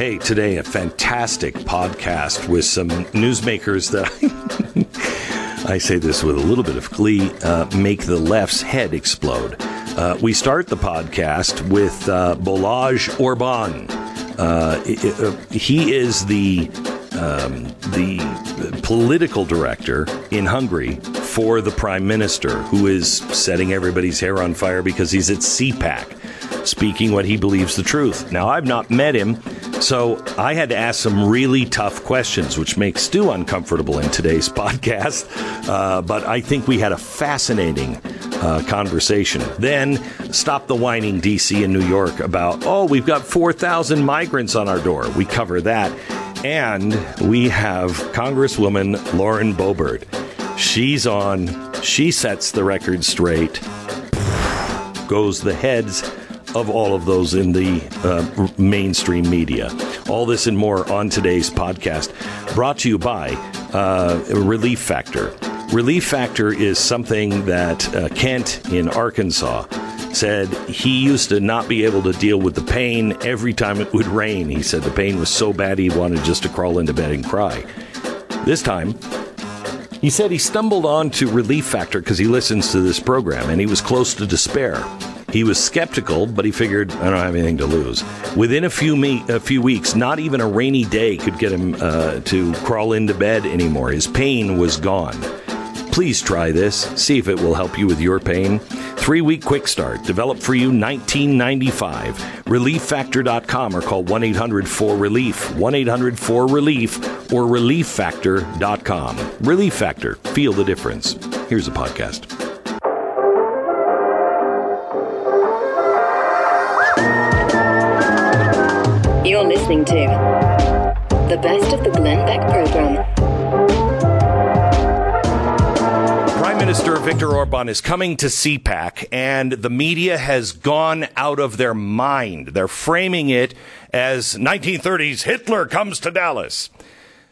Hey, today a fantastic podcast with some newsmakers that I, I say this with a little bit of glee uh, make the left's head explode. Uh, we start the podcast with uh, Balázs Orbán. Uh, uh, he is the um, the political director in Hungary for the prime minister, who is setting everybody's hair on fire because he's at CPAC speaking what he believes the truth. Now, I've not met him, so I had to ask some really tough questions, which makes Stu uncomfortable in today's podcast. Uh, but I think we had a fascinating uh, conversation. Then stop the whining, DC and New York, about, oh, we've got 4,000 migrants on our door. We cover that. And we have Congresswoman Lauren Boebert. She's on, she sets the record straight, goes the heads of all of those in the uh, mainstream media. All this and more on today's podcast, brought to you by uh, Relief Factor. Relief Factor is something that uh, Kent in Arkansas said he used to not be able to deal with the pain every time it would rain. He said the pain was so bad he wanted just to crawl into bed and cry. This time, he said he stumbled onto Relief Factor because he listens to this program and he was close to despair. He was skeptical, but he figured I don't have anything to lose. Within a few me- a few weeks, not even a rainy day could get him uh, to crawl into bed anymore. His pain was gone. Please try this. See if it will help you with your pain. Three week quick start, developed for you 1995. ReliefFactor.com or call 1 800 4 Relief, 1 800 4 Relief, or ReliefFactor.com. Relief Factor. Feel the difference. Here's a podcast. Listening to the best of the Glenn Beck program. Prime Minister Viktor Orban is coming to CPAC, and the media has gone out of their mind. They're framing it as 1930s Hitler comes to Dallas.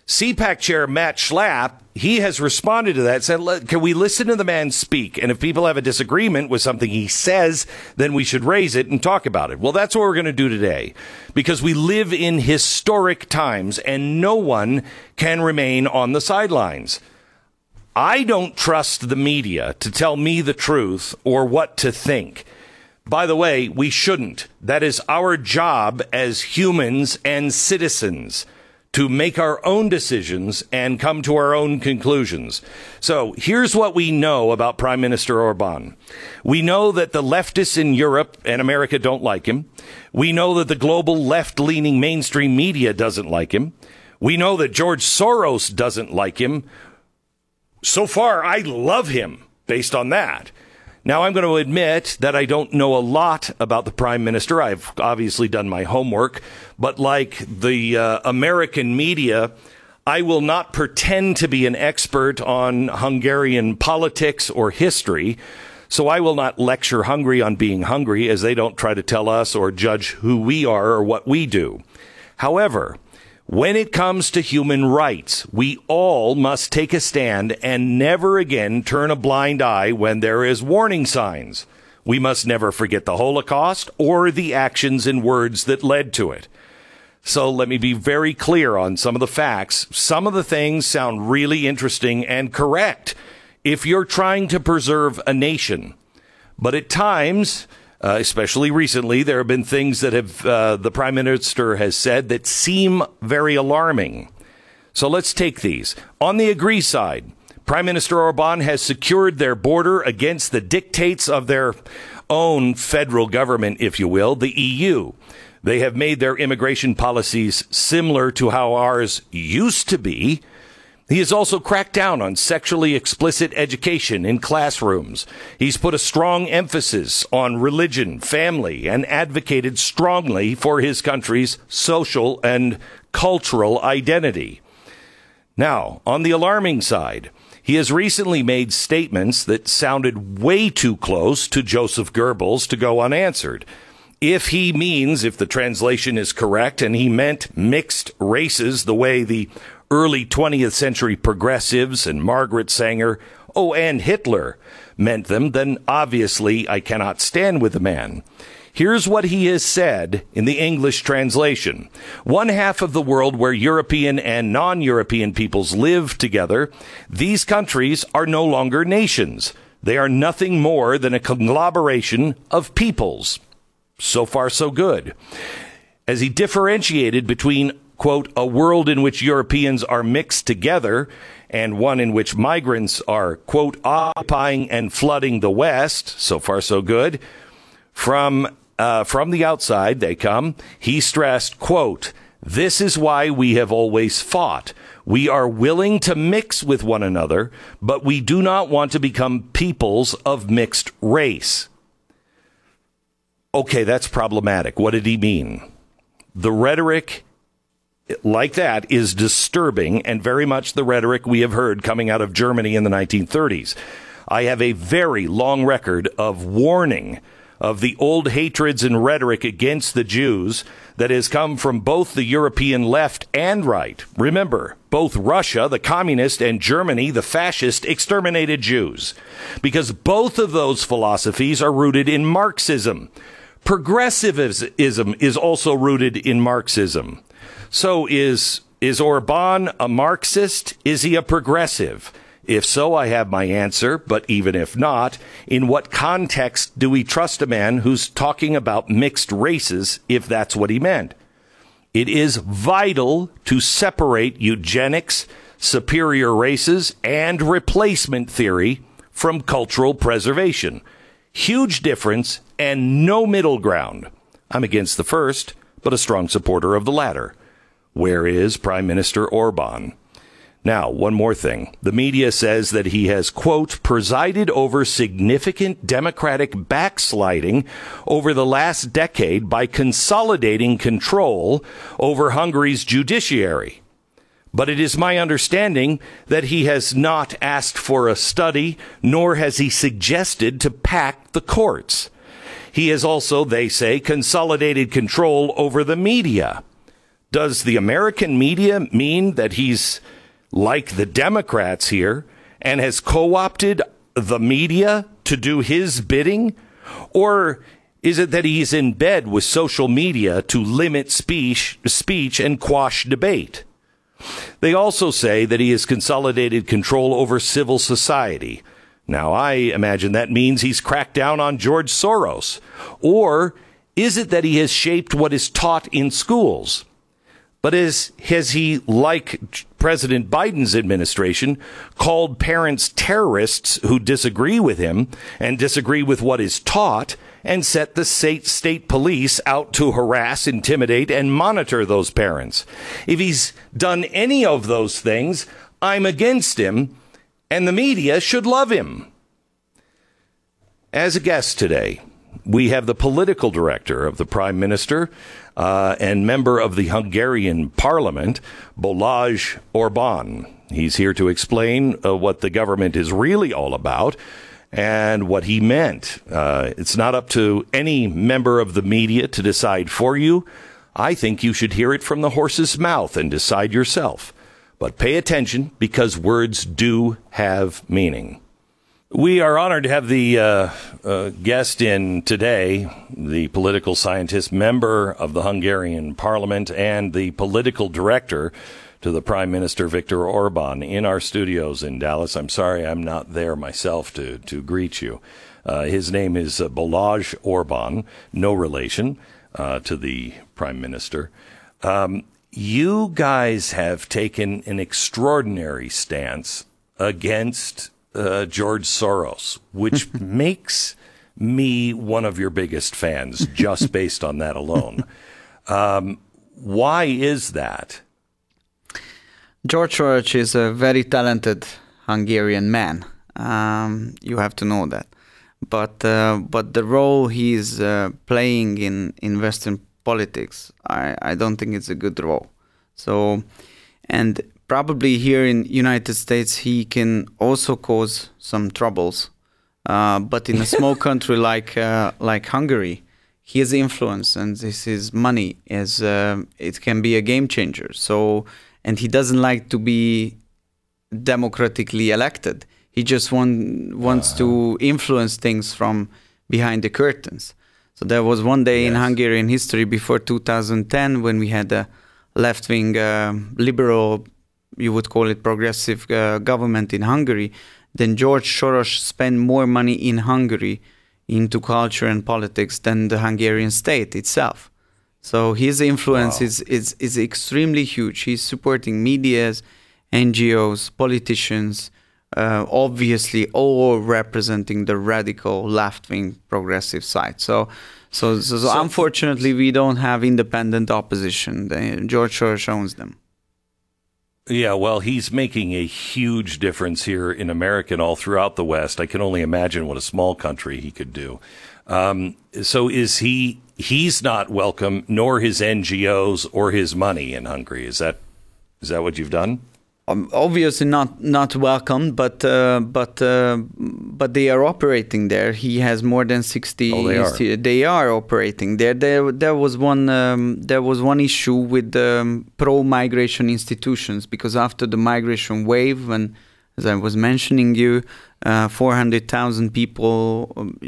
CPAC chair Matt Schlapp, he has responded to that, said, can we listen to the man speak? And if people have a disagreement with something he says, then we should raise it and talk about it. Well, that's what we're going to do today because we live in historic times and no one can remain on the sidelines. I don't trust the media to tell me the truth or what to think. By the way, we shouldn't. That is our job as humans and citizens to make our own decisions and come to our own conclusions. So here's what we know about Prime Minister Orban. We know that the leftists in Europe and America don't like him. We know that the global left leaning mainstream media doesn't like him. We know that George Soros doesn't like him. So far, I love him based on that. Now, I'm going to admit that I don't know a lot about the prime minister. I've obviously done my homework, but like the uh, American media, I will not pretend to be an expert on Hungarian politics or history. So I will not lecture Hungary on being hungry as they don't try to tell us or judge who we are or what we do. However, when it comes to human rights, we all must take a stand and never again turn a blind eye when there is warning signs. We must never forget the Holocaust or the actions and words that led to it. So let me be very clear on some of the facts. Some of the things sound really interesting and correct if you're trying to preserve a nation. But at times, uh, especially recently, there have been things that have uh, the prime minister has said that seem very alarming. So let's take these. On the agree side, Prime Minister Orban has secured their border against the dictates of their own federal government, if you will, the EU. They have made their immigration policies similar to how ours used to be he has also cracked down on sexually explicit education in classrooms. He's put a strong emphasis on religion, family, and advocated strongly for his country's social and cultural identity. Now, on the alarming side, he has recently made statements that sounded way too close to Joseph Goebbels to go unanswered. If he means, if the translation is correct, and he meant mixed races the way the early 20th century progressives and Margaret Sanger, oh, and Hitler meant them, then obviously I cannot stand with the man. Here's what he has said in the English translation. One half of the world where European and non-European peoples live together, these countries are no longer nations. They are nothing more than a conglomeration of peoples. So far, so good. As he differentiated between, quote, a world in which Europeans are mixed together and one in which migrants are, quote, occupying and flooding the West. So far, so good. From, uh, from the outside, they come. He stressed, quote, this is why we have always fought. We are willing to mix with one another, but we do not want to become peoples of mixed race. Okay, that's problematic. What did he mean? The rhetoric like that is disturbing and very much the rhetoric we have heard coming out of Germany in the 1930s. I have a very long record of warning of the old hatreds and rhetoric against the Jews that has come from both the European left and right. Remember, both Russia, the communist, and Germany, the fascist, exterminated Jews. Because both of those philosophies are rooted in Marxism. Progressivism is also rooted in Marxism. So is is Orban a Marxist? Is he a progressive? If so, I have my answer, but even if not, in what context do we trust a man who's talking about mixed races if that's what he meant? It is vital to separate eugenics, superior races, and replacement theory from cultural preservation. Huge difference and no middle ground. I'm against the first, but a strong supporter of the latter. Where is Prime Minister Orban? Now, one more thing. The media says that he has, quote, presided over significant democratic backsliding over the last decade by consolidating control over Hungary's judiciary. But it is my understanding that he has not asked for a study, nor has he suggested to pack the courts. He has also, they say, consolidated control over the media. Does the American media mean that he's like the Democrats here and has co opted the media to do his bidding? Or is it that he's in bed with social media to limit speech, speech and quash debate? They also say that he has consolidated control over civil society. Now, I imagine that means he's cracked down on George Soros. Or is it that he has shaped what is taught in schools? But is, has he, like President Biden's administration, called parents terrorists who disagree with him and disagree with what is taught and set the state, state police out to harass, intimidate, and monitor those parents? If he's done any of those things, I'm against him, and the media should love him. As a guest today, we have the political director of the prime minister uh, and member of the Hungarian parliament, Balázs Orban. He's here to explain uh, what the government is really all about and what he meant. Uh, it's not up to any member of the media to decide for you. I think you should hear it from the horse's mouth and decide yourself. But pay attention because words do have meaning. We are honored to have the uh, uh, guest in today, the political scientist, member of the Hungarian parliament, and the political director to the Prime Minister Viktor Orban in our studios in Dallas. I'm sorry I'm not there myself to, to greet you. Uh, his name is uh, Balázs Orban, no relation uh, to the Prime Minister. Um, you guys have taken an extraordinary stance against uh, George Soros, which makes me one of your biggest fans just based on that alone. Um, why is that? George Soros is a very talented Hungarian man. Um, you have to know that. But uh, but the role he's uh, playing in, in Western politics, I, I don't think it's a good role. So, and probably here in United States he can also cause some troubles. Uh, but in a small country like uh, like Hungary, his influence and this his money is uh, it can be a game changer. So and he doesn't like to be democratically elected. He just want, wants to influence things from behind the curtains. So there was one day in Hungarian history before 2010 when we had a left-wing uh, liberal, you would call it progressive uh, government in Hungary. Then George Soros spent more money in Hungary into culture and politics than the Hungarian state itself. So his influence Wow. is, is is extremely huge. He's supporting medias, NGOs, politicians, uh, obviously all representing the radical left-wing progressive side. So, so, so, so So- unfortunately, we don't have independent opposition. George Soros owns them. Yeah, well, he's making a huge difference here in America and all throughout the West. I can only imagine what a small country he could do. Um, so is he? He's not welcome, nor his NGOs or his money in Hungary. Is that is that what you've done? Um, obviously not not welcome, but uh, but uh, but they are operating there. He has more than sixty. Oh, they are. They are operating there. There there was one um, there was one issue with the pro migration institutions because after the migration wave, when as I was mentioning you, uh, four hundred thousand people um,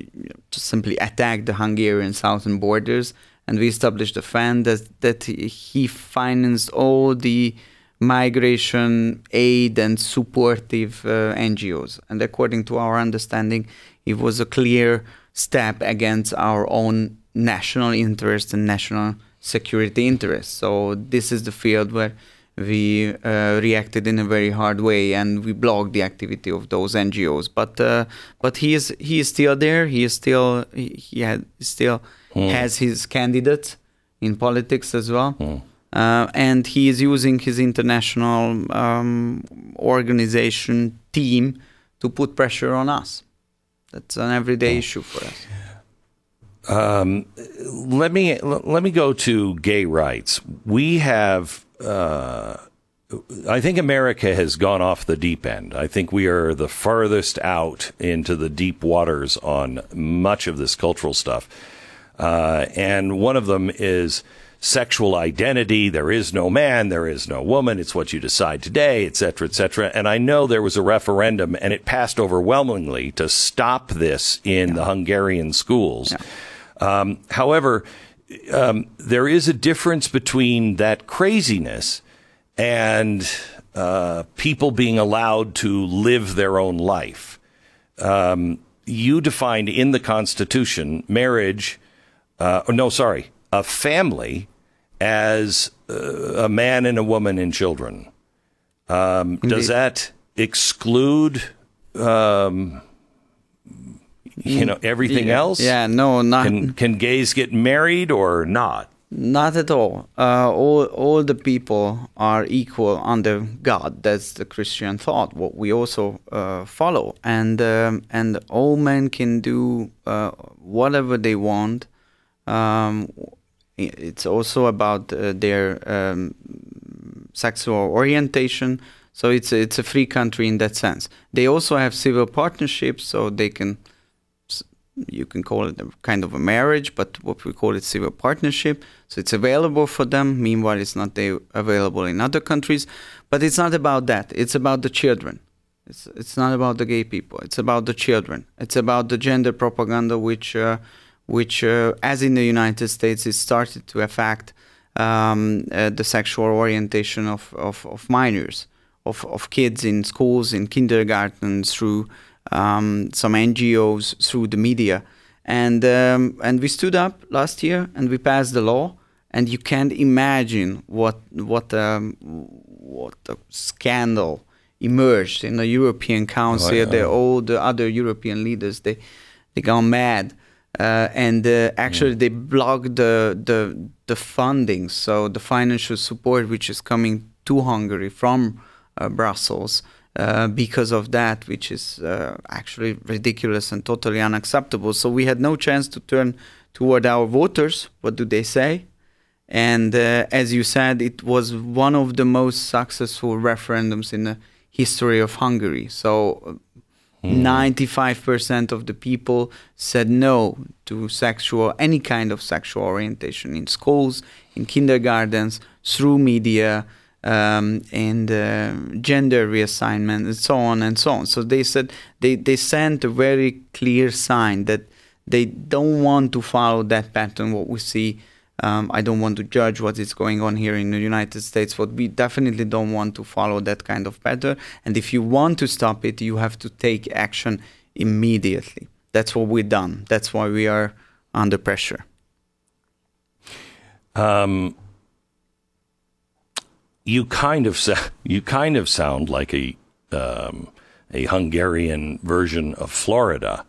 just simply attacked the Hungarian southern borders, and we established a fund that that he financed all the migration aid and supportive uh, NGOs. And according to our understanding, it was a clear step against our own national interest and national security interests. So this is the field where we uh, reacted in a very hard way and we blocked the activity of those NGOs. But uh, but he is he is still there. He is still he, he had still has his candidates in politics as well. Uh, and he is using his international um, organization team to put pressure on us. That's an everyday issue for us. Um, let me let me go to gay rights. We have. Uh, I think America has gone off the deep end. I think we are the farthest out into the deep waters on much of this cultural stuff. Uh, and one of them is sexual identity. There is no man, there is no woman. It's what you decide today, et cetera, et cetera. And I know there was a referendum and it passed overwhelmingly to stop this in the Hungarian schools. Um, however, um, there is a difference between that craziness and uh, people being allowed to live their own life. Um, you defined in the Constitution marriage, uh, no, sorry, a family as uh, a man and a woman and children. Um, does that exclude, um, you know, everything else? Yeah, no, not Can can gays get married or not? Not at all. Uh, all all the people are equal under God. That's the Christian thought. What we also uh, follow, and um, and all men can do uh, whatever they want. Um, it's also about uh, their um, sexual orientation. So it's a, it's a free country in that sense. They also have civil partnerships, so they can you can call it a kind of a marriage, but what we call it civil partnership. So it's available for them. Meanwhile, it's not available in other countries. But it's not about that. It's about the children. It's it's not about the gay people. It's about the children. It's about the gender propaganda, which uh, which uh, as in the United States, it started to affect um, uh, the sexual orientation of of, of minors, of of kids in schools, in kindergarten, through um, some NGOs through the media, and um, and we stood up last year and we passed the law, and you can't imagine what what um, what a scandal emerged in the European Council. yeah. The, all the other European leaders they they gone mad. Uh, and uh, actually, they blocked the, the the funding, so the financial support which is coming to Hungary from uh, Brussels, uh, because of that, which is uh, actually ridiculous and totally unacceptable. So we had no chance to turn toward our voters. What do they say? And uh, as you said, it was one of the most successful referendums in the history of Hungary. So. Uh, 95% of the people said no to sexual any kind of sexual orientation in schools in kindergartens through media um, and uh, gender reassignment and so on and so on. So they said they, they sent a very clear sign that They don't want to follow that pattern. What we see. Um, I don't want to judge what is going on here in the United States, but we definitely don't want to follow that kind of pattern. And if you want to stop it, you have to take action immediately. That's what we've done. That's why we are under pressure. Um, you kind of you kind of sound like a um, a Hungarian version of Florida,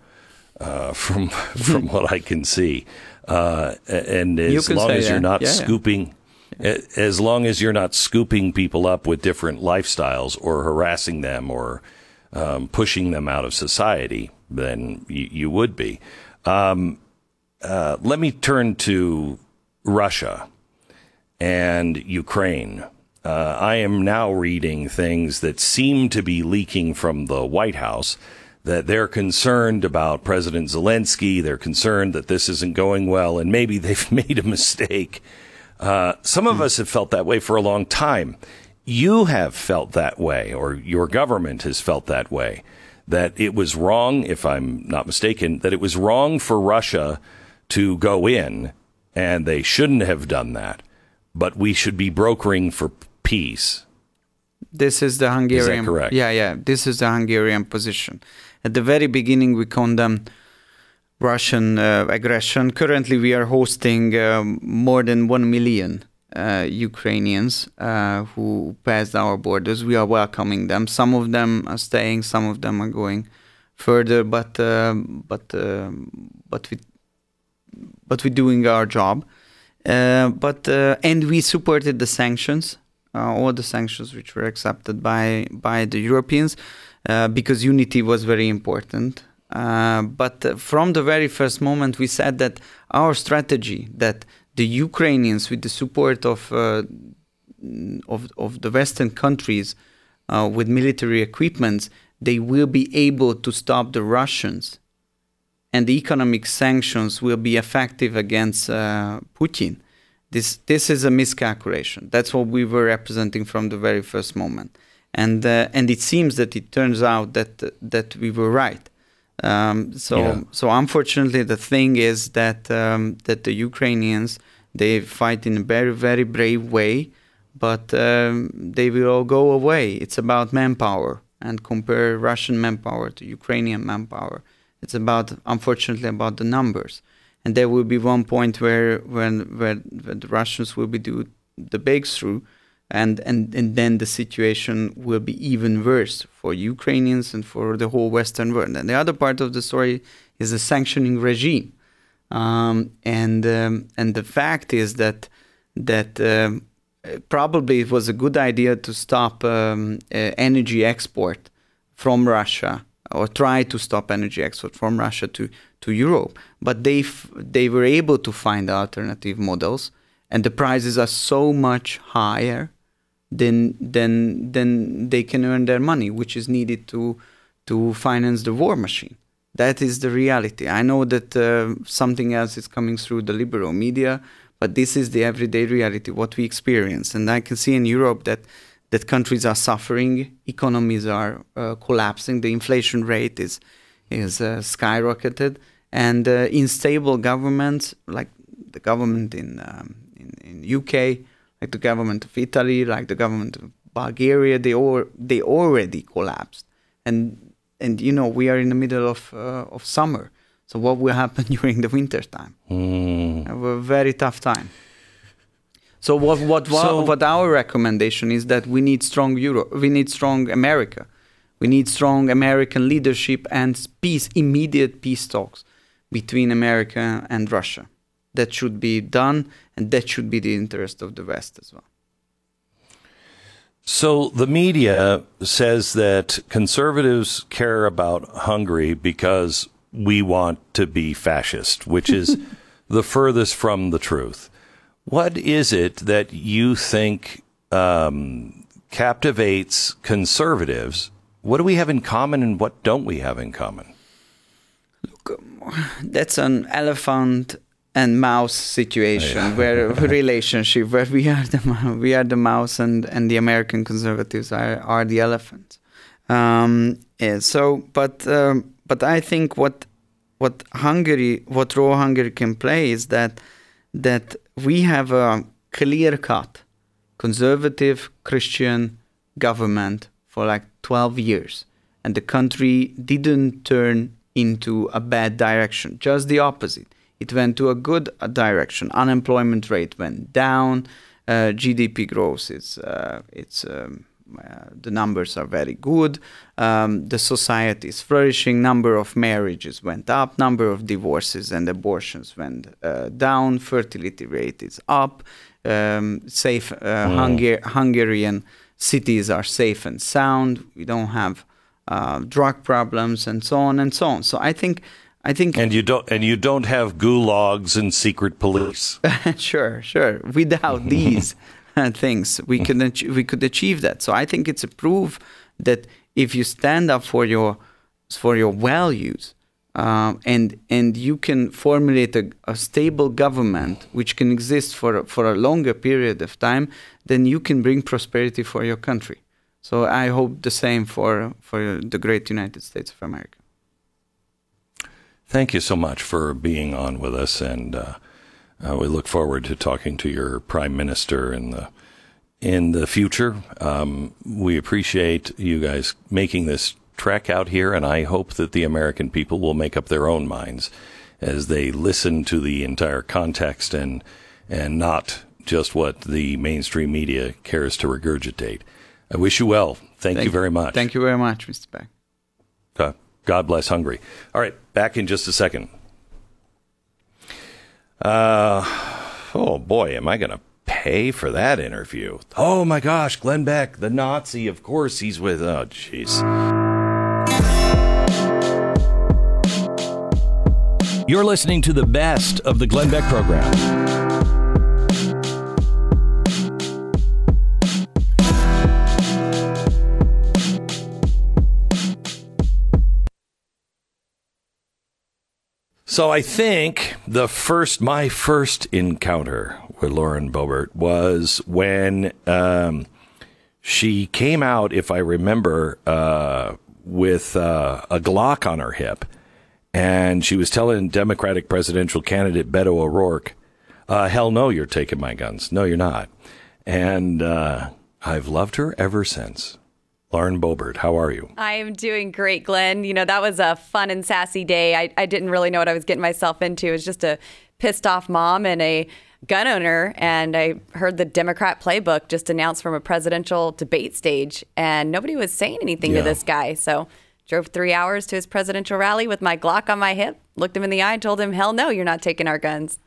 uh, from from what I can see. Uh, and as long as you're not yeah, scooping, yeah. as long as you're not scooping people up with different lifestyles or harassing them or um, pushing them out of society, then you, you would be. Um, uh, let me turn to Russia and Ukraine. Uh, I am now reading things that seem to be leaking from the White House that they're concerned about President Zelensky. They're concerned that this isn't going well, and maybe they've made a mistake. Uh, some of us have felt that way for a long time. You have felt that way, or your government has felt that way, that it was wrong, if I'm not mistaken, that it was wrong for Russia to go in, and they shouldn't have done that, but we should be brokering for peace. This is the Hungarian. Is correct? Yeah, yeah. This is the Hungarian position. At the very beginning, we condemned Russian uh, aggression. Currently, we are hosting um, more than one million uh, Ukrainians uh, who passed our borders. We are welcoming them. Some of them are staying. Some of them are going further. But uh, but uh, but we but we're doing our job. Uh, but and we supported the sanctions uh, all the sanctions which were accepted by by the Europeans uh, because unity was very important. Uh, but from the very first moment, we said that our strategy, that the Ukrainians, with the support of of, of the Western countries uh, with military equipment, they will be able to stop the Russians. And the economic sanctions will be effective against uh, Putin. This this is a miscalculation. That's what we were representing from the very first moment, and uh, and it seems that it turns out that that we were right. Um, so yeah. so unfortunately, the thing is that um, that the Ukrainians they fight in a very very brave way, but um, they will all go away. It's about manpower, and compare Russian manpower to Ukrainian manpower. It's about unfortunately about the numbers and there will be one point where when where, where the Russians will be do the breakthrough, and and and then the situation will be even worse for Ukrainians and for the whole Western world. And the other part of the story is the sanctioning regime, um, and um, and the fact is that that. Um, probably it was a good idea to stop um, uh, energy export from Russia or try to stop energy export from Russia to, to Europe. But they, they were able to find alternative models, and the prices are so much higher than, than, than they can earn their money, which is needed to, to finance the war machine. That is the reality. I know that uh, something else is coming through the liberal media, but this is the everyday reality, what we experience. And I can see in Europe that that countries are suffering, economies are uh, collapsing, the inflation rate is is uh, skyrocketed, and uh, unstable governments like the government in, um, in, in UK, like the government of Italy, like the government of Bulgaria, they all they already collapsed, and and you know we are in the middle of uh, of summer, so what will happen during the winter time? Mm. A very tough time. So what what so, what our recommendation is that we need strong Europe, we need strong America, we need strong American leadership and peace, immediate peace talks between America and Russia. That should be done, and that should be the interest of the West as well. So the media says that conservatives care about Hungary because we want to be fascist, which is the furthest from the truth. What is it that you think um, captivates conservatives? What do we have in common and what don't we have in common? Look, that's an elephant and mouse situation yeah. where relationship where we are the we are the mouse and and the American conservatives are are the elephant. Um, yeah, so, but um, but I think what what Hungary, what role Hungary can play is that that we have a clear cut conservative Christian government for like 12 years, and the country didn't turn into a bad direction, just the opposite. It went to a good direction. Unemployment rate went down. Uh, GDP growth is uh, it's um, uh, the numbers are very good. Um, the society is flourishing. Number of marriages went up. Number of divorces and abortions went uh, down. Fertility rate is up. Um, safe uh, Hungar- Hungarian cities are safe and sound. We don't have uh, drug problems and so on and so on. So I think. I think And you don't and you don't have gulags and secret police. sure, sure. Without these uh, things, we could ach- we could achieve that. So I think it's a proof that if you stand up for your for your values, um, and and you can formulate a, a stable government which can exist for for a longer period of time, then you can bring prosperity for your country. So I hope the same for for the great United States of America. Thank you so much for being on with us, and uh, uh, we look forward to talking to your prime minister in the in the future. Um, we appreciate you guys making this trek out here, and I hope that the American people will make up their own minds as they listen to the entire context and and not just what the mainstream media cares to regurgitate. I wish you well. Thank, you very much. Thank you very much, Mr. Beck. God bless Hungary. All right, back in just a second. Uh, oh boy, am I going to pay for that interview? Oh my gosh, Glenn Beck, the Nazi. Of course, he's with. Oh, jeez. You're listening to the best of the Glenn Beck program. So I think the first, my first encounter with Lauren Boebert was when um, she came out, if I remember, uh, with uh, a Glock on her hip, and she was telling Democratic presidential candidate Beto O'Rourke, uh, "Hell no, you're taking my guns. No, you're not." And uh, I've loved her ever since. Lauren Boebert, how are you? I am doing great, Glenn. You know, that was a fun and sassy day. I, I didn't really know what I was getting myself into. It was just a pissed off mom and a gun owner. And I heard the Democrat playbook just announced from a presidential debate stage, and nobody was saying anything Yeah. to this guy. So drove three hours to his presidential rally with my Glock on my hip, looked him in the eye, and told him, hell no, you're not taking our guns.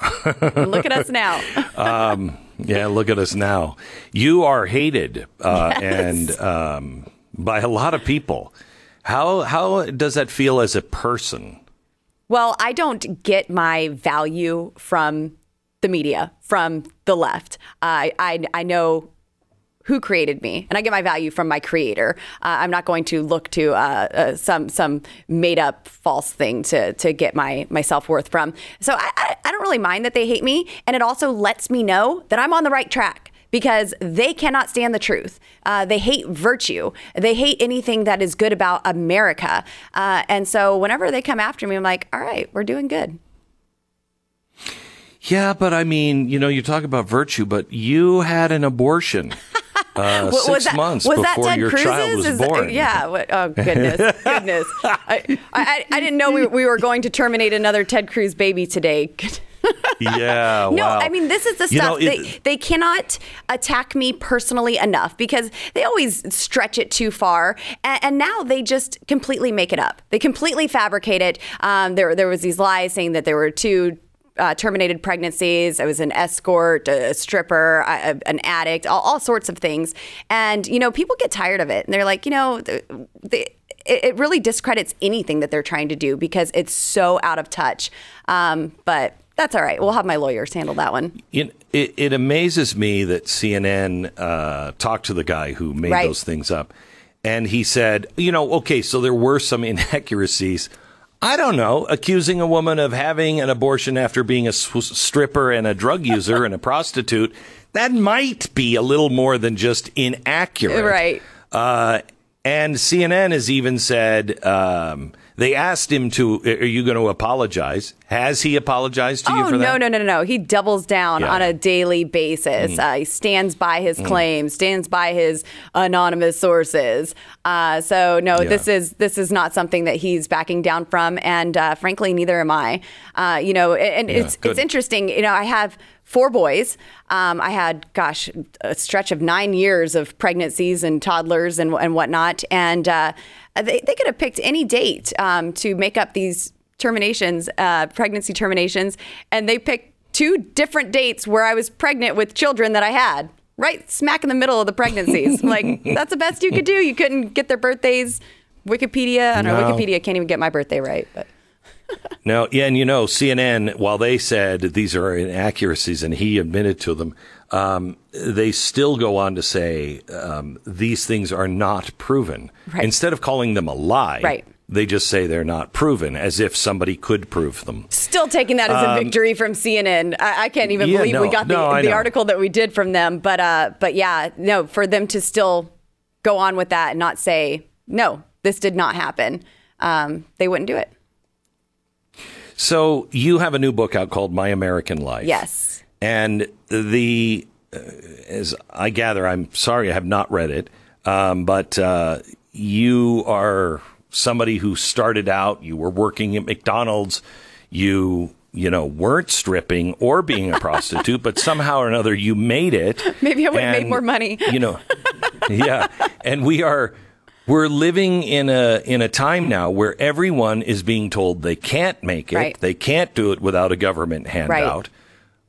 Look at us now. Um, Yeah, look at us now. You are hated uh, Yes. and um, by a lot of people. How how does that feel as a person? Well, I don't get my value from the media, from the left. I I, I know who created me, and I get my value from my creator. Uh, I'm not going to look to uh, uh, some some made up false thing to to get my my self worth from. So I, I I don't really mind that they hate me, and it also lets me know that I'm on the right track because they cannot stand the truth. Uh, they hate virtue. They hate anything that is good about America. Uh, and so whenever they come after me, I'm like, all right, we're doing good. Yeah, but I mean, you know, you talk about virtue, but you had an abortion uh, Wa- six that, months was before that Ted your Cruz's? child was Is born. yeah. What, oh goodness, goodness. I, I I didn't know we, we were going to terminate another Ted Cruz baby today. yeah. No, wow. I mean this is the You stuff know, they they cannot attack me personally enough because they always stretch it too far, and, and now they just completely make it up. They completely fabricate it. Um, there there was these lies saying that there were two. Uh, terminated pregnancies. I was an escort, a stripper, a, an addict, all, all sorts of things. And you know, people get tired of it, and they're like, you know, the, the, it, it really discredits anything that they're trying to do because it's so out of touch. Um, but that's all right. We'll have my lawyers handle that one. It, it, it amazes me that CNN uh, talked to the guy who made Right. those things up. And he said, you know, okay, so there were some inaccuracies. I don't know, accusing a woman of having an abortion after being a stripper and a drug user and a prostitute, that might be a little more than just inaccurate. Right. Uh, and CNN has even said um, they asked him to, are you going to apologize? Has he apologized to you Oh for no that? no no no no! He doubles down Yeah. on a daily basis. Mm. Uh, he stands by his claims, stands by his anonymous sources. Uh, so no, Yeah. this is this is not something that he's backing down from, and uh, frankly, neither am I. Uh, you know, and, and Yeah, it's good. it's interesting. You know, I have four boys. Um, I had, gosh, a stretch of nine years of pregnancies and toddlers and, and whatnot. And uh, they, they could have picked any date um, to make up these terminations, uh, pregnancy terminations. And they picked two different dates where I was pregnant with children that I had. Right smack in the middle of the pregnancies. like, that's the best you could do. You couldn't get their birthdays. Wikipedia, I don't know, No. Wikipedia can't even get my birthday right. But No, yeah, and you know, CNN, while they said these are inaccuracies and he admitted to them, um, they still go on to say um, these things are not proven. Right. Instead of calling them a lie, Right. they just say they're not proven, as if somebody could prove them. Still taking that as a victory from CNN. I, I can't even Um, yeah, believe we got the, no, the article that we did from them. But uh, but yeah, no, for them to still go on with that and not say no, this did not happen. Um, they wouldn't do it. So you have a new book out called My American Life. Yes. And the, uh, as I gather, I'm sorry I have not read it, um, but uh, you are somebody who started out, you were working at McDonald's, you, you know, weren't stripping or being a prostitute, but somehow or another you made it. Maybe I would've made more money. You know, yeah. And we are, we're living in a in a time now where everyone is being told they can't make it, Right. they can't do it without a government handout.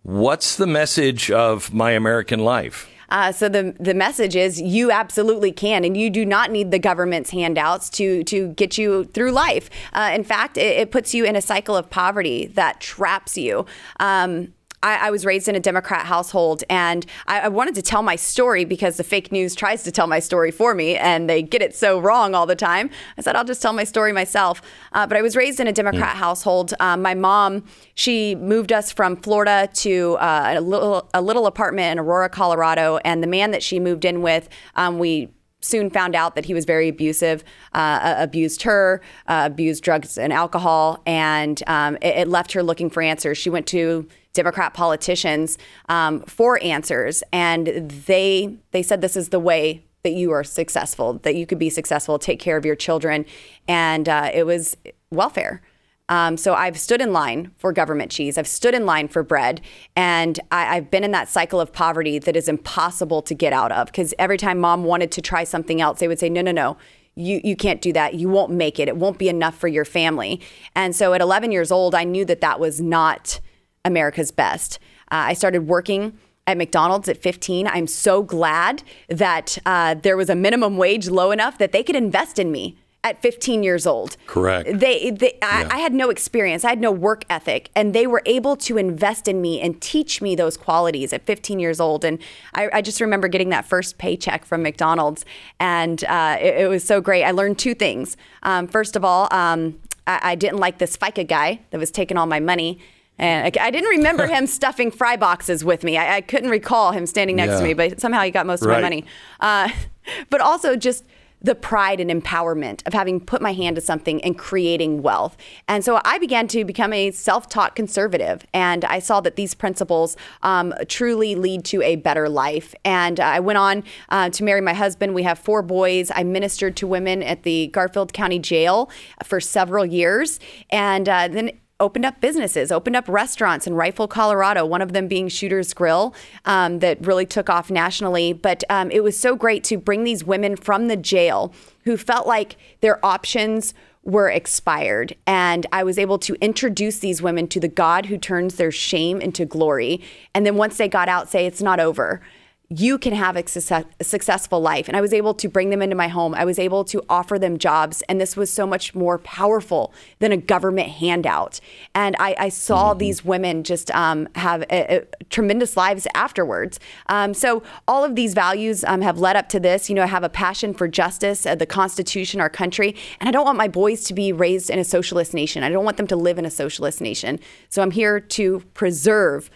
What's the message of My American Life? Uh, so the the message is you absolutely can, and you do not need the government's handouts to to get you through life. Uh, in fact, it, it puts you in a cycle of poverty that traps you. Um, I, I was raised in a Democrat household, and I, I wanted to tell my story because the fake news tries to tell my story for me, and they get it so wrong all the time. I said I'll just tell my story myself. Uh, but I was raised in a Democrat household. Um, my mom, she moved us from Florida to uh, a little a little apartment in Aurora, Colorado, and the man that she moved in with, um, we soon found out that he was very abusive, uh, abused her, uh, abused drugs and alcohol, and um, it, it left her looking for answers. She went to Democrat politicians um, for answers, and they they said this is the way that you are successful, that you could be successful, take care of your children, and uh, it was welfare. Um, so I've stood in line for government cheese. I've stood in line for bread, and I, I've been in that cycle of poverty that is impossible to get out of. Because every time mom wanted to try something else, they would say, "No, no, no." You, you can't do that. You won't make it. It won't be enough for your family. And so at 11 years old, I knew that that was not America's best. Uh, I started working at McDonald's at 15. I'm so glad that uh, there was a minimum wage low enough that they could invest in me at 15 years old. Correct. They, they I, Yeah. I had no experience. I had no work ethic, and they were able to invest in me and teach me those qualities at 15 years old. And I, I just remember getting that first paycheck from McDonald's, and uh, it, it was so great. I learned two things. Um, first of all, um, I, I didn't like this FICA guy that was taking all my money. And I I didn't remember him stuffing fry boxes with me. I, I couldn't recall him standing next to me, but somehow he got most of Right. my money. Uh, but also just the pride and empowerment of having put my hand to something and creating wealth. And so I began to become a self taught conservative. And I saw that these principles um, truly lead to a better life. And I went on uh, to marry my husband. We have four boys. I ministered to women at the Garfield County Jail for several years. And uh, then opened up businesses, opened up restaurants in Rifle, Colorado, one of them being Shooter's Grill, um, that really took off nationally. But um, it was so great to bring these women from the jail who felt like their options were expired. And I was able to introduce these women to the God who turns their shame into glory. And then once they got out, say, it's not over you can have a, success, a successful life. And I was able to bring them into my home. I was able to offer them jobs. And this was so much more powerful than a government handout. And I, I saw these women just um, have a, a tremendous lives afterwards. Um, so all of these values um, have led up to this. You know, I have a passion for justice, uh, the Constitution, our country. And I don't want my boys to be raised in a socialist nation. I don't want them to live in a socialist nation. So I'm here to preserve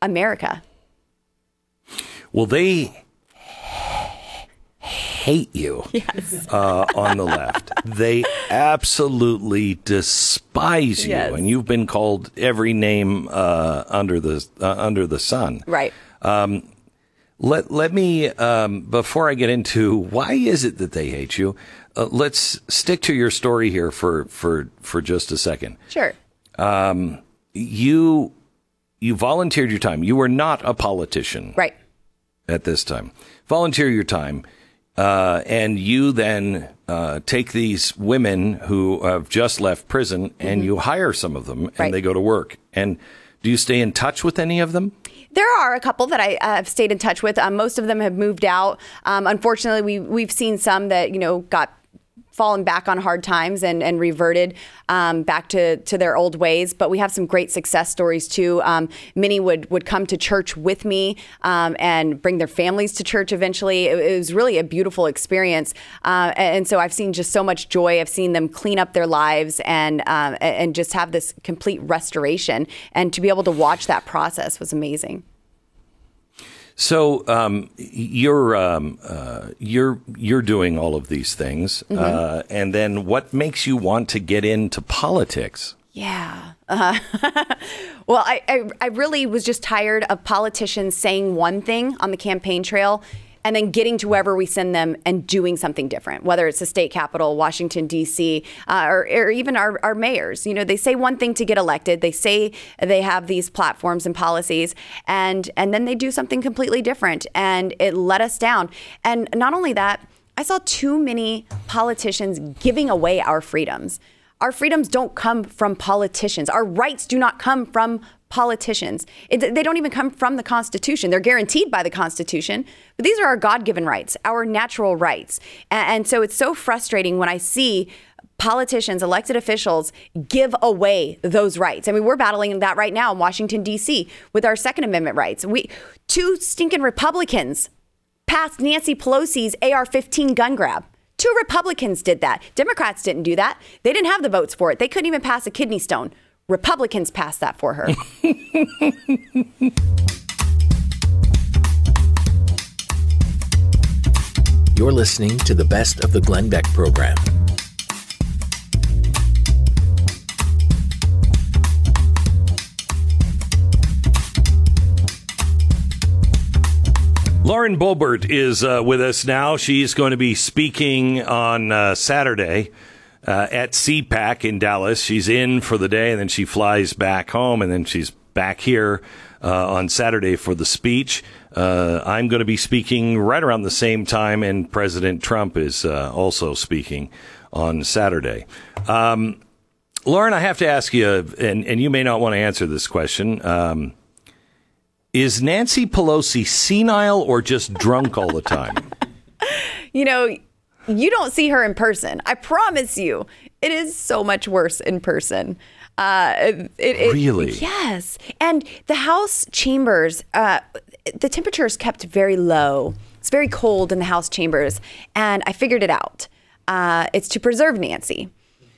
America. Well, they hate you. Yes. Uh, on the left, they absolutely despise you, Yes. and you've been called every name uh, under the uh, under the sun. Right. Let let me um, before I get into why is it that they hate you. Uh, let's stick to your story here for for for just a second. Sure. You you volunteered your time. You were not a politician. Right. at this time. Volunteer your time, uh, and you then uh, take these women who have just left prison and you hire some of them, and Mm-hmm. Right. they go to work. And do you stay in touch with any of them? There are a couple that I uh, have stayed in touch with. Um, most of them have moved out. Um, unfortunately, we we've seen some that you know got fallen back on hard times and, and reverted um, back to, to their old ways. But we have some great success stories too. Um, many would, would come to church with me um, and bring their families to church eventually. It, it was really a beautiful experience. Uh, and so I've seen just so much joy. I've seen them clean up their lives and, um, and just have this complete restoration. And to be able to watch that process was amazing. So um, you're um, uh, you're you're doing all of these things, Mm-hmm. uh, and then what makes you want to get into politics? Yeah. Uh, well, I, I, I really was just tired of politicians saying one thing on the campaign trail and then getting to wherever we send them and doing something different, whether it's the state capitol, Washington, D.C., uh, or, or even our, our mayors. You know, they say one thing to get elected, they say they have these platforms and policies, and, and then they do something completely different, and it let us down. And not only that, I saw too many politicians giving away our freedoms. Our freedoms don't come from politicians. Our rights do not come from politicians. It, they don't even come from the Constitution. They're guaranteed by the Constitution, but these are our God given rights, our natural rights. And, and so it's so frustrating when I see politicians, elected officials give away those rights. I mean, we're battling that right now in Washington, D.C. with our Second Amendment rights. We Two stinking Republicans passed Nancy Pelosi's AR 15 gun grab. Two Republicans did that. Democrats didn't do that. They didn't have the votes for it. They couldn't even pass a kidney stone. Republicans passed that for her. You're listening to the best of the Glenn Beck program. Lauren Boebert is uh, with us now. She's going to be speaking on uh, Saturday uh, at CPAC in Dallas. She's in for the day, and then she flies back home, and then she's back here uh, on Saturday for the speech. Uh, I'm going to be speaking right around the same time, and President Trump is uh, also speaking on Saturday. Um, Lauren, I have to ask you, and, and you may not want to answer this question. Um, is Nancy Pelosi senile or just drunk all the time? you know, you don't see her in person. I promise you, it is so much worse in person. Uh, it, it- Really? Yes. And the House chambers, uh, the temperature is kept very low. It's very cold in the House chambers. And I figured it out. Uh, it's to preserve Nancy.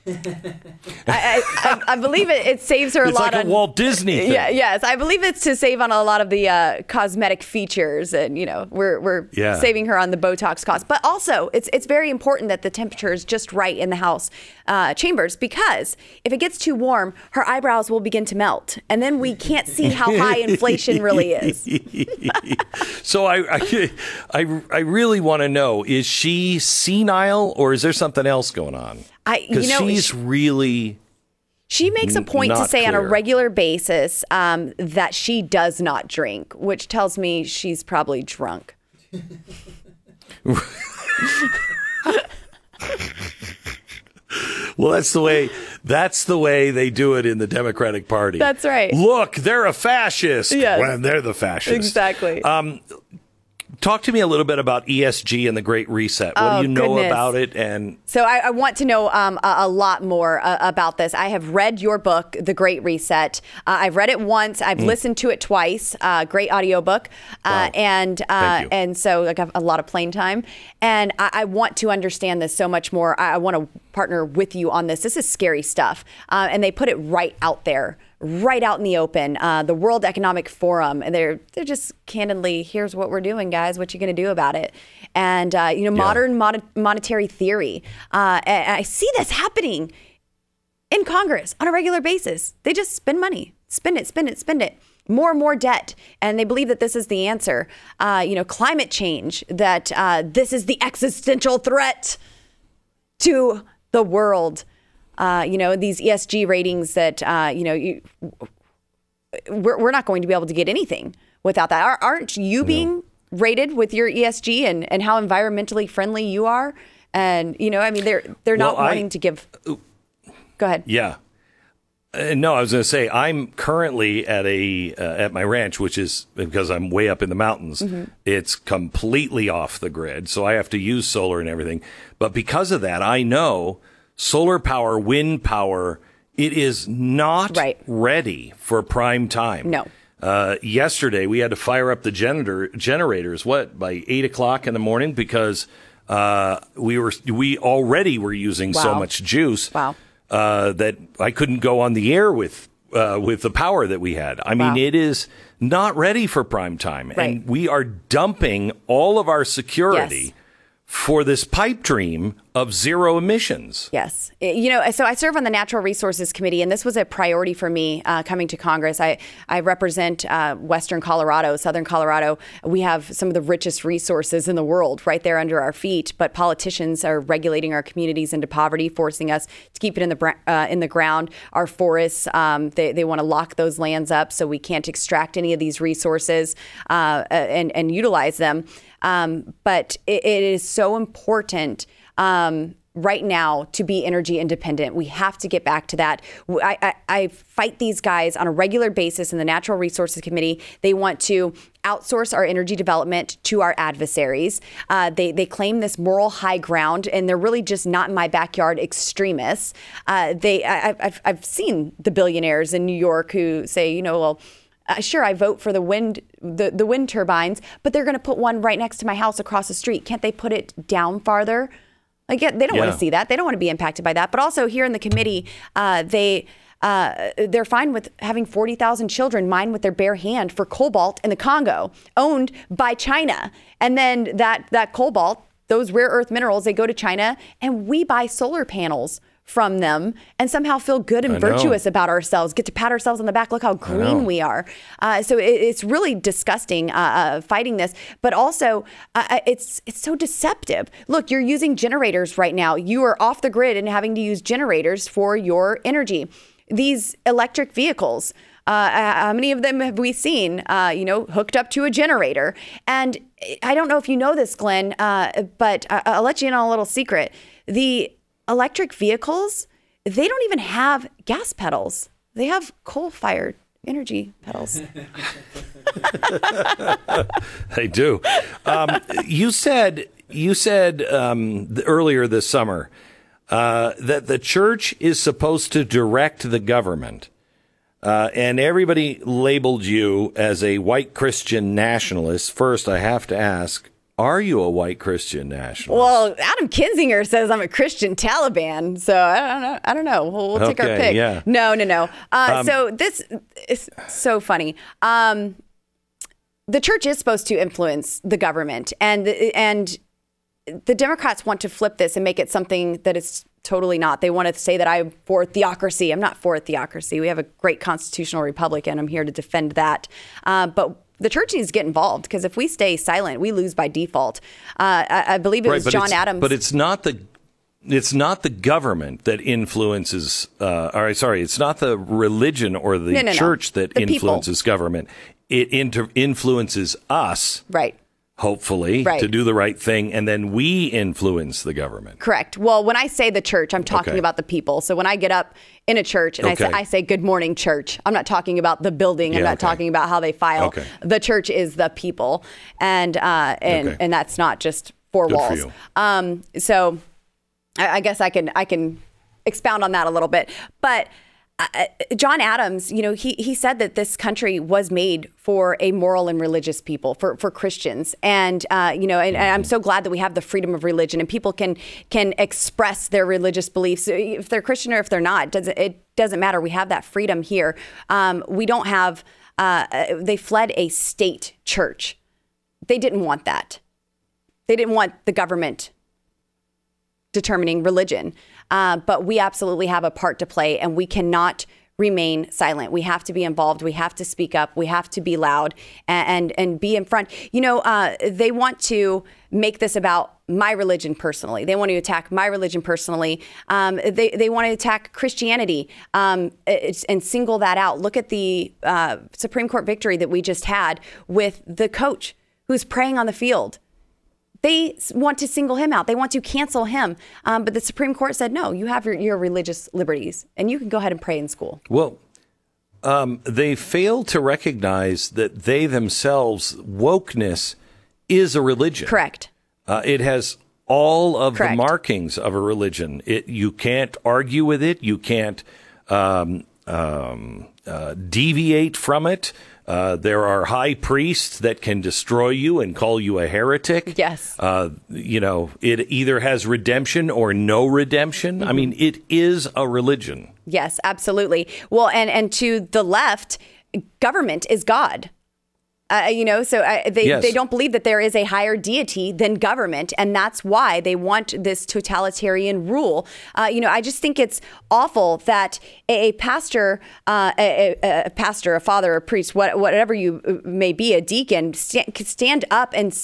I, I, I, believe it, it saves her a It's lot like a Walt Disney thing. Yeah, yes, I believe it's to save on a lot of the uh, cosmetic features, and you know, we're we're Yeah. saving her on the Botox cost. But also, it's it's very important that the temperature is just right in the house uh, chambers because if it gets too warm, her eyebrows will begin to melt, and then we can't see how high inflation really is. So I, I, I, I really want to know: is she senile or is there something else going on? I- you know, she's she- really She makes a point to say on a regular basis um, that she does not drink, which tells me she's probably drunk. well. That's the way. That's the way they do it in the Democratic Party. That's right. Look, they're a fascist. Yes. when they're the fascists. Exactly. Talk to me a little bit about ESG and the Great Reset. What Oh, do you know goodness. about it? And So I, I want to know um, a, a lot more uh, about this. I have read your book, The Great Reset. Uh, I've read it once. I've listened to it twice. Uh, great audiobook. Uh, Mm. Wow. and uh, and so like, I have a lot of plane time. And I, I want to understand this so much more. I, I want to partner with you on this. This is scary stuff. Uh, and they put it right out there right out in the open. Uh, the World Economic Forum, and they're they're just candidly, here's what we're doing, guys. What you going to do about it? And uh, you know, modern mon- monetary theory. Uh, and I see this happening in Congress on a regular basis. They just spend money, spend it, spend it, spend it. More and more debt, and they believe that this is the answer. Uh, you know, climate change, that uh, this is the existential threat to the world. Uh, you know, these ESG ratings that, uh, you know, you, we're, we're not going to be able to get anything without that. Aren't you being rated with your ESG and, and how environmentally friendly you are? And, you know, I mean, they're, they're not Well, I- wanting to give. Go ahead. Yeah. Uh, no, I was going to say I'm currently at a uh, at my ranch, which is because I'm way up in the mountains. It's completely off the grid, so I have to use solar and everything. But because of that, I know solar power, wind power, it is not Right. ready for prime time. No. Uh, yesterday we had to fire up the generator generators. What by eight o'clock in the morning because uh, we were we already were using so much juice Wow. uh, that I couldn't go on the air with uh, with the power that we had. I mean, Wow. it is not ready for prime time, Right. and we are dumping all of our security Yes. for this pipe dream of zero emissions. Yes. You know, so I serve on the Natural Resources Committee, and this was a priority for me uh, coming to Congress. I, I represent uh, Western Colorado, Southern Colorado. We have some of the richest resources in the world right there under our feet, but politicians are regulating our communities into poverty, forcing us to keep it in the, uh, in the ground. Our forests, um, they, they want to lock those lands up so we can't extract any of these resources uh, and, and utilize them. Um, but it, it is so important um, right now to be energy independent. We have to get back to that. I, I, I fight these guys on a regular basis in the Natural Resources Committee. They want to outsource our energy development to our adversaries. Uh, they, they claim this moral high ground, and they're really just not in my backyard extremists. Uh, they, I, I've, I've seen the billionaires in New York who say, you know, well, uh, sure, I vote for the wind the, the wind turbines, but they're going to put one right next to my house across the street. Can't they put it down farther? Like, yeah, they don't want to see that. They don't want to be impacted by that. But also here in the committee, uh, they uh, they're fine with having forty thousand children mine with their bare hand for cobalt in the Congo, owned by China, and then that that cobalt, those rare earth minerals, they go to China, and we buy solar panels from them and somehow feel good and I know. virtuous about ourselves, get to pat ourselves on the back. Look how green we are. Uh, so it, it's really disgusting uh, uh, fighting this, but also uh, uh, it's it's so deceptive. Look, you're using generators right now. You are off the grid and having to use generators for your energy. These electric vehicles. Uh, how many of them have we seen? Uh, you know, hooked up to a generator. And I don't know if you know this, Glenn, uh, but I'll let you in on a little secret. The electric vehicles, they don't even have gas pedals. They have coal-fired energy pedals. They do. Um, you said you said um, earlier this summer uh, that the church is supposed to direct the government, uh, and everybody labeled you as a white Christian nationalist. First, I have to ask: Are you a white Christian nationalist? Well, Adam Kinzinger says I'm a Christian Taliban, so I don't know. I don't know. We'll, we'll take our pick. yeah. Um, No, no, no. Uh, so this is so funny. Um, the church is supposed to influence the government, and and the Democrats want to flip this and make it something that is totally not. They want to say that I'm for theocracy. I'm not for theocracy. We have a great constitutional republic, and I'm here to defend that. Uh, but the church needs to get involved because if we stay silent, we lose by default. Uh, I, I believe it was John Adams. But it's not the it's not the government that influences. Uh, or sorry, it's not the religion or the No, no, no. church that The people. influences government. It inter- influences us, right. Hopefully, Right. to do the right thing, and then we influence the government. Correct. Well, when I say the church, I'm talking Okay. about the people. So when I get up in a church and I say I say good morning church, I'm not talking about the building. I'm Yeah, not okay. talking about how they file. Okay. The church is the people, and uh, and Okay. and that's not just four Good walls. Um, so I, I guess I can I can expound on that a little bit, but John Adams, you know, he he said that this country was made for a moral and religious people, for for Christians, and uh, you know, and, and, I'm so glad that we have the freedom of religion and people can can express their religious beliefs if they're Christian or if they're not. It doesn't it doesn't matter. We have that freedom here. Um, we don't have. Uh, they fled a state church. They didn't want that. They didn't want the government determining religion. Uh, but we absolutely have a part to play, and we cannot remain silent. We have to be involved. We have to speak up. We have to be loud and and, and be in front. You know, uh, they want to make this about my religion personally. They want to attack my religion personally. Um, they they want to attack Christianity um, and single that out. Look at the uh, Supreme Court victory that we just had with the coach who's praying on the field. They want to single him out. They want to cancel him. Um, but the Supreme Court said, no, you have your, your, religious liberties and you can go ahead and pray in school. Well, um, they fail to recognize that they themselves, wokeness, is a religion. Correct. Uh, it has all of Correct. the markings of a religion. It, you can't argue with it. You can't um, um uh, deviate from it. Uh, there are high priests that can destroy you and call you a heretic. Yes. Uh, you know, it either has redemption or no redemption. Mm-hmm. I mean, it is a religion. Yes, absolutely. Well, and and to the left, government is God. Uh, you know, so uh, they, yes. they don't believe that there is a higher deity than government. And that's why they want this totalitarian rule. Uh, you know, I just think it's awful that a, a pastor, uh, a, a, pastor, a father, a priest, what, whatever you uh, may be, a deacon, st- stand up and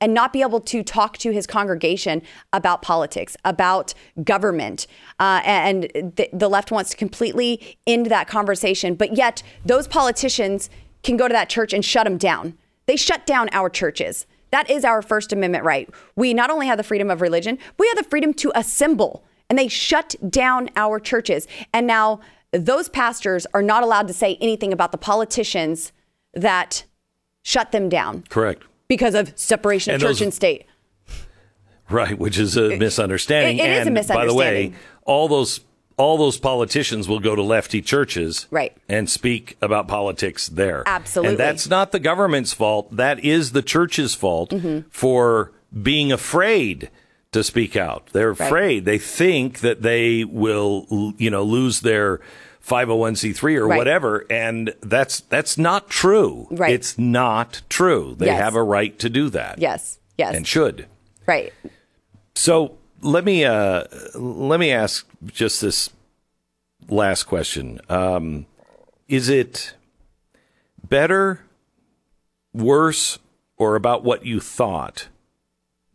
and not be able to talk to his congregation about politics, about government. Uh, and the, the, left wants to completely end that conversation. But yet, those politicians can go to that church and shut them down. They shut down our churches. That is our First Amendment right. We not only have the freedom of religion, we have the freedom to assemble. And they shut down our churches. And now those pastors are not allowed to say anything about the politicians that shut them down. Correct. Because of separation of and church those, and state. Right, which is a misunderstanding. It, it and is a misunderstanding. By the way, all those all those politicians will go to lefty churches right. and speak about politics there. Absolutely. And that's not the government's fault. That is the church's fault mm-hmm. for being afraid to speak out. They're afraid. Right. They think that they will, you know, lose their 501c3 or right. whatever and that's that's not true. Right. It's not true. They yes. have a right to do that. Yes. Yes. And should. Right. So let me uh, let me ask just this last question. Um, is it better, worse, or about what you thought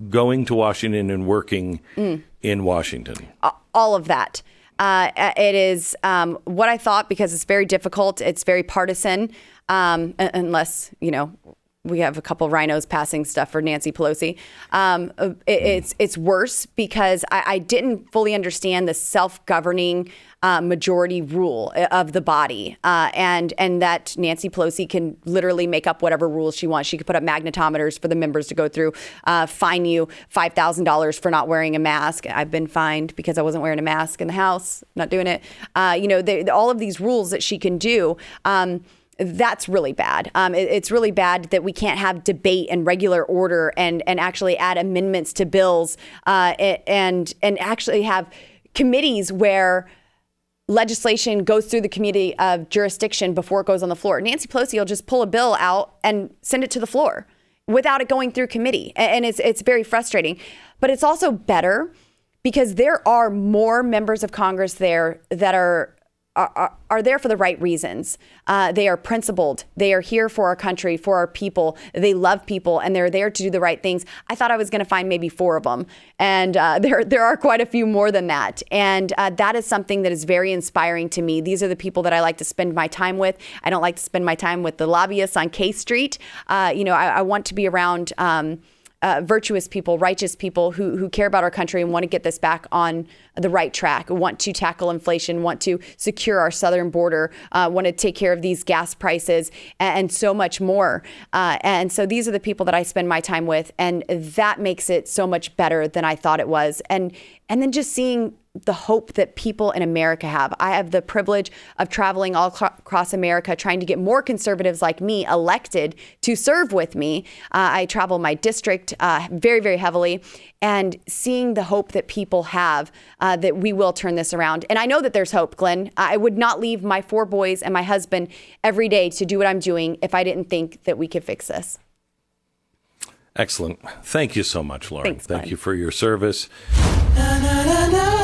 going to Washington and working mm. in Washington? All of that. Uh, it is um, what I thought because it's very difficult. It's very partisan, um, unless you know we have a couple RINOs passing stuff for Nancy Pelosi. Um, it, it's it's worse because I, I, didn't fully understand the self-governing uh, majority rule of the body, uh, and and that Nancy Pelosi can literally make up whatever rules she wants. She could put up magnetometers for the members to go through, uh, fine you five thousand dollars for not wearing a mask. I've been fined because I wasn't wearing a mask in the house, not doing it. Uh, you know, all of these rules that she can do. Um, that's really bad. Um, it, it's really bad that we can't have debate and regular order and and actually add amendments to bills uh, and and actually have committees where legislation goes through the committee of jurisdiction before it goes on the floor. Nancy Pelosi will just pull a bill out and send it to the floor without it going through committee, and it's it's very frustrating. But it's also better because there are more members of Congress there that are are, are, there for the right reasons. Uh, they are principled. They are here for our country, for our people. They love people, and they're there to do the right things. I thought I was going to find maybe four of them, and uh, there there are quite a few more than that. And uh, that is something that is very inspiring to me. These are the people that I like to spend my time with. I don't like to spend my time with the lobbyists on K Street. Uh, you know, I, I, want to be around. Um, uh, virtuous people, righteous people who, who care about our country and want to get this back on the right track, want to tackle inflation, want to secure our southern border, uh, want to take care of these gas prices, and, and so much more. Uh, and so these are the people that I spend my time with, and that makes it so much better than I thought it was. And and then just seeing the hope that people in America have. I have the privilege of traveling all cro- across America trying to get more conservatives like me elected to serve with me. Uh, I travel my district uh, very, very heavily and seeing the hope that people have uh, that we will turn this around. And I know that there's hope, Glenn. I would not leave my four boys and my husband every day to do what I'm doing if I didn't think that we could fix this. Excellent. Thank you so much, Lauren. Thanks, Thank you for your service. Na, na, na, na.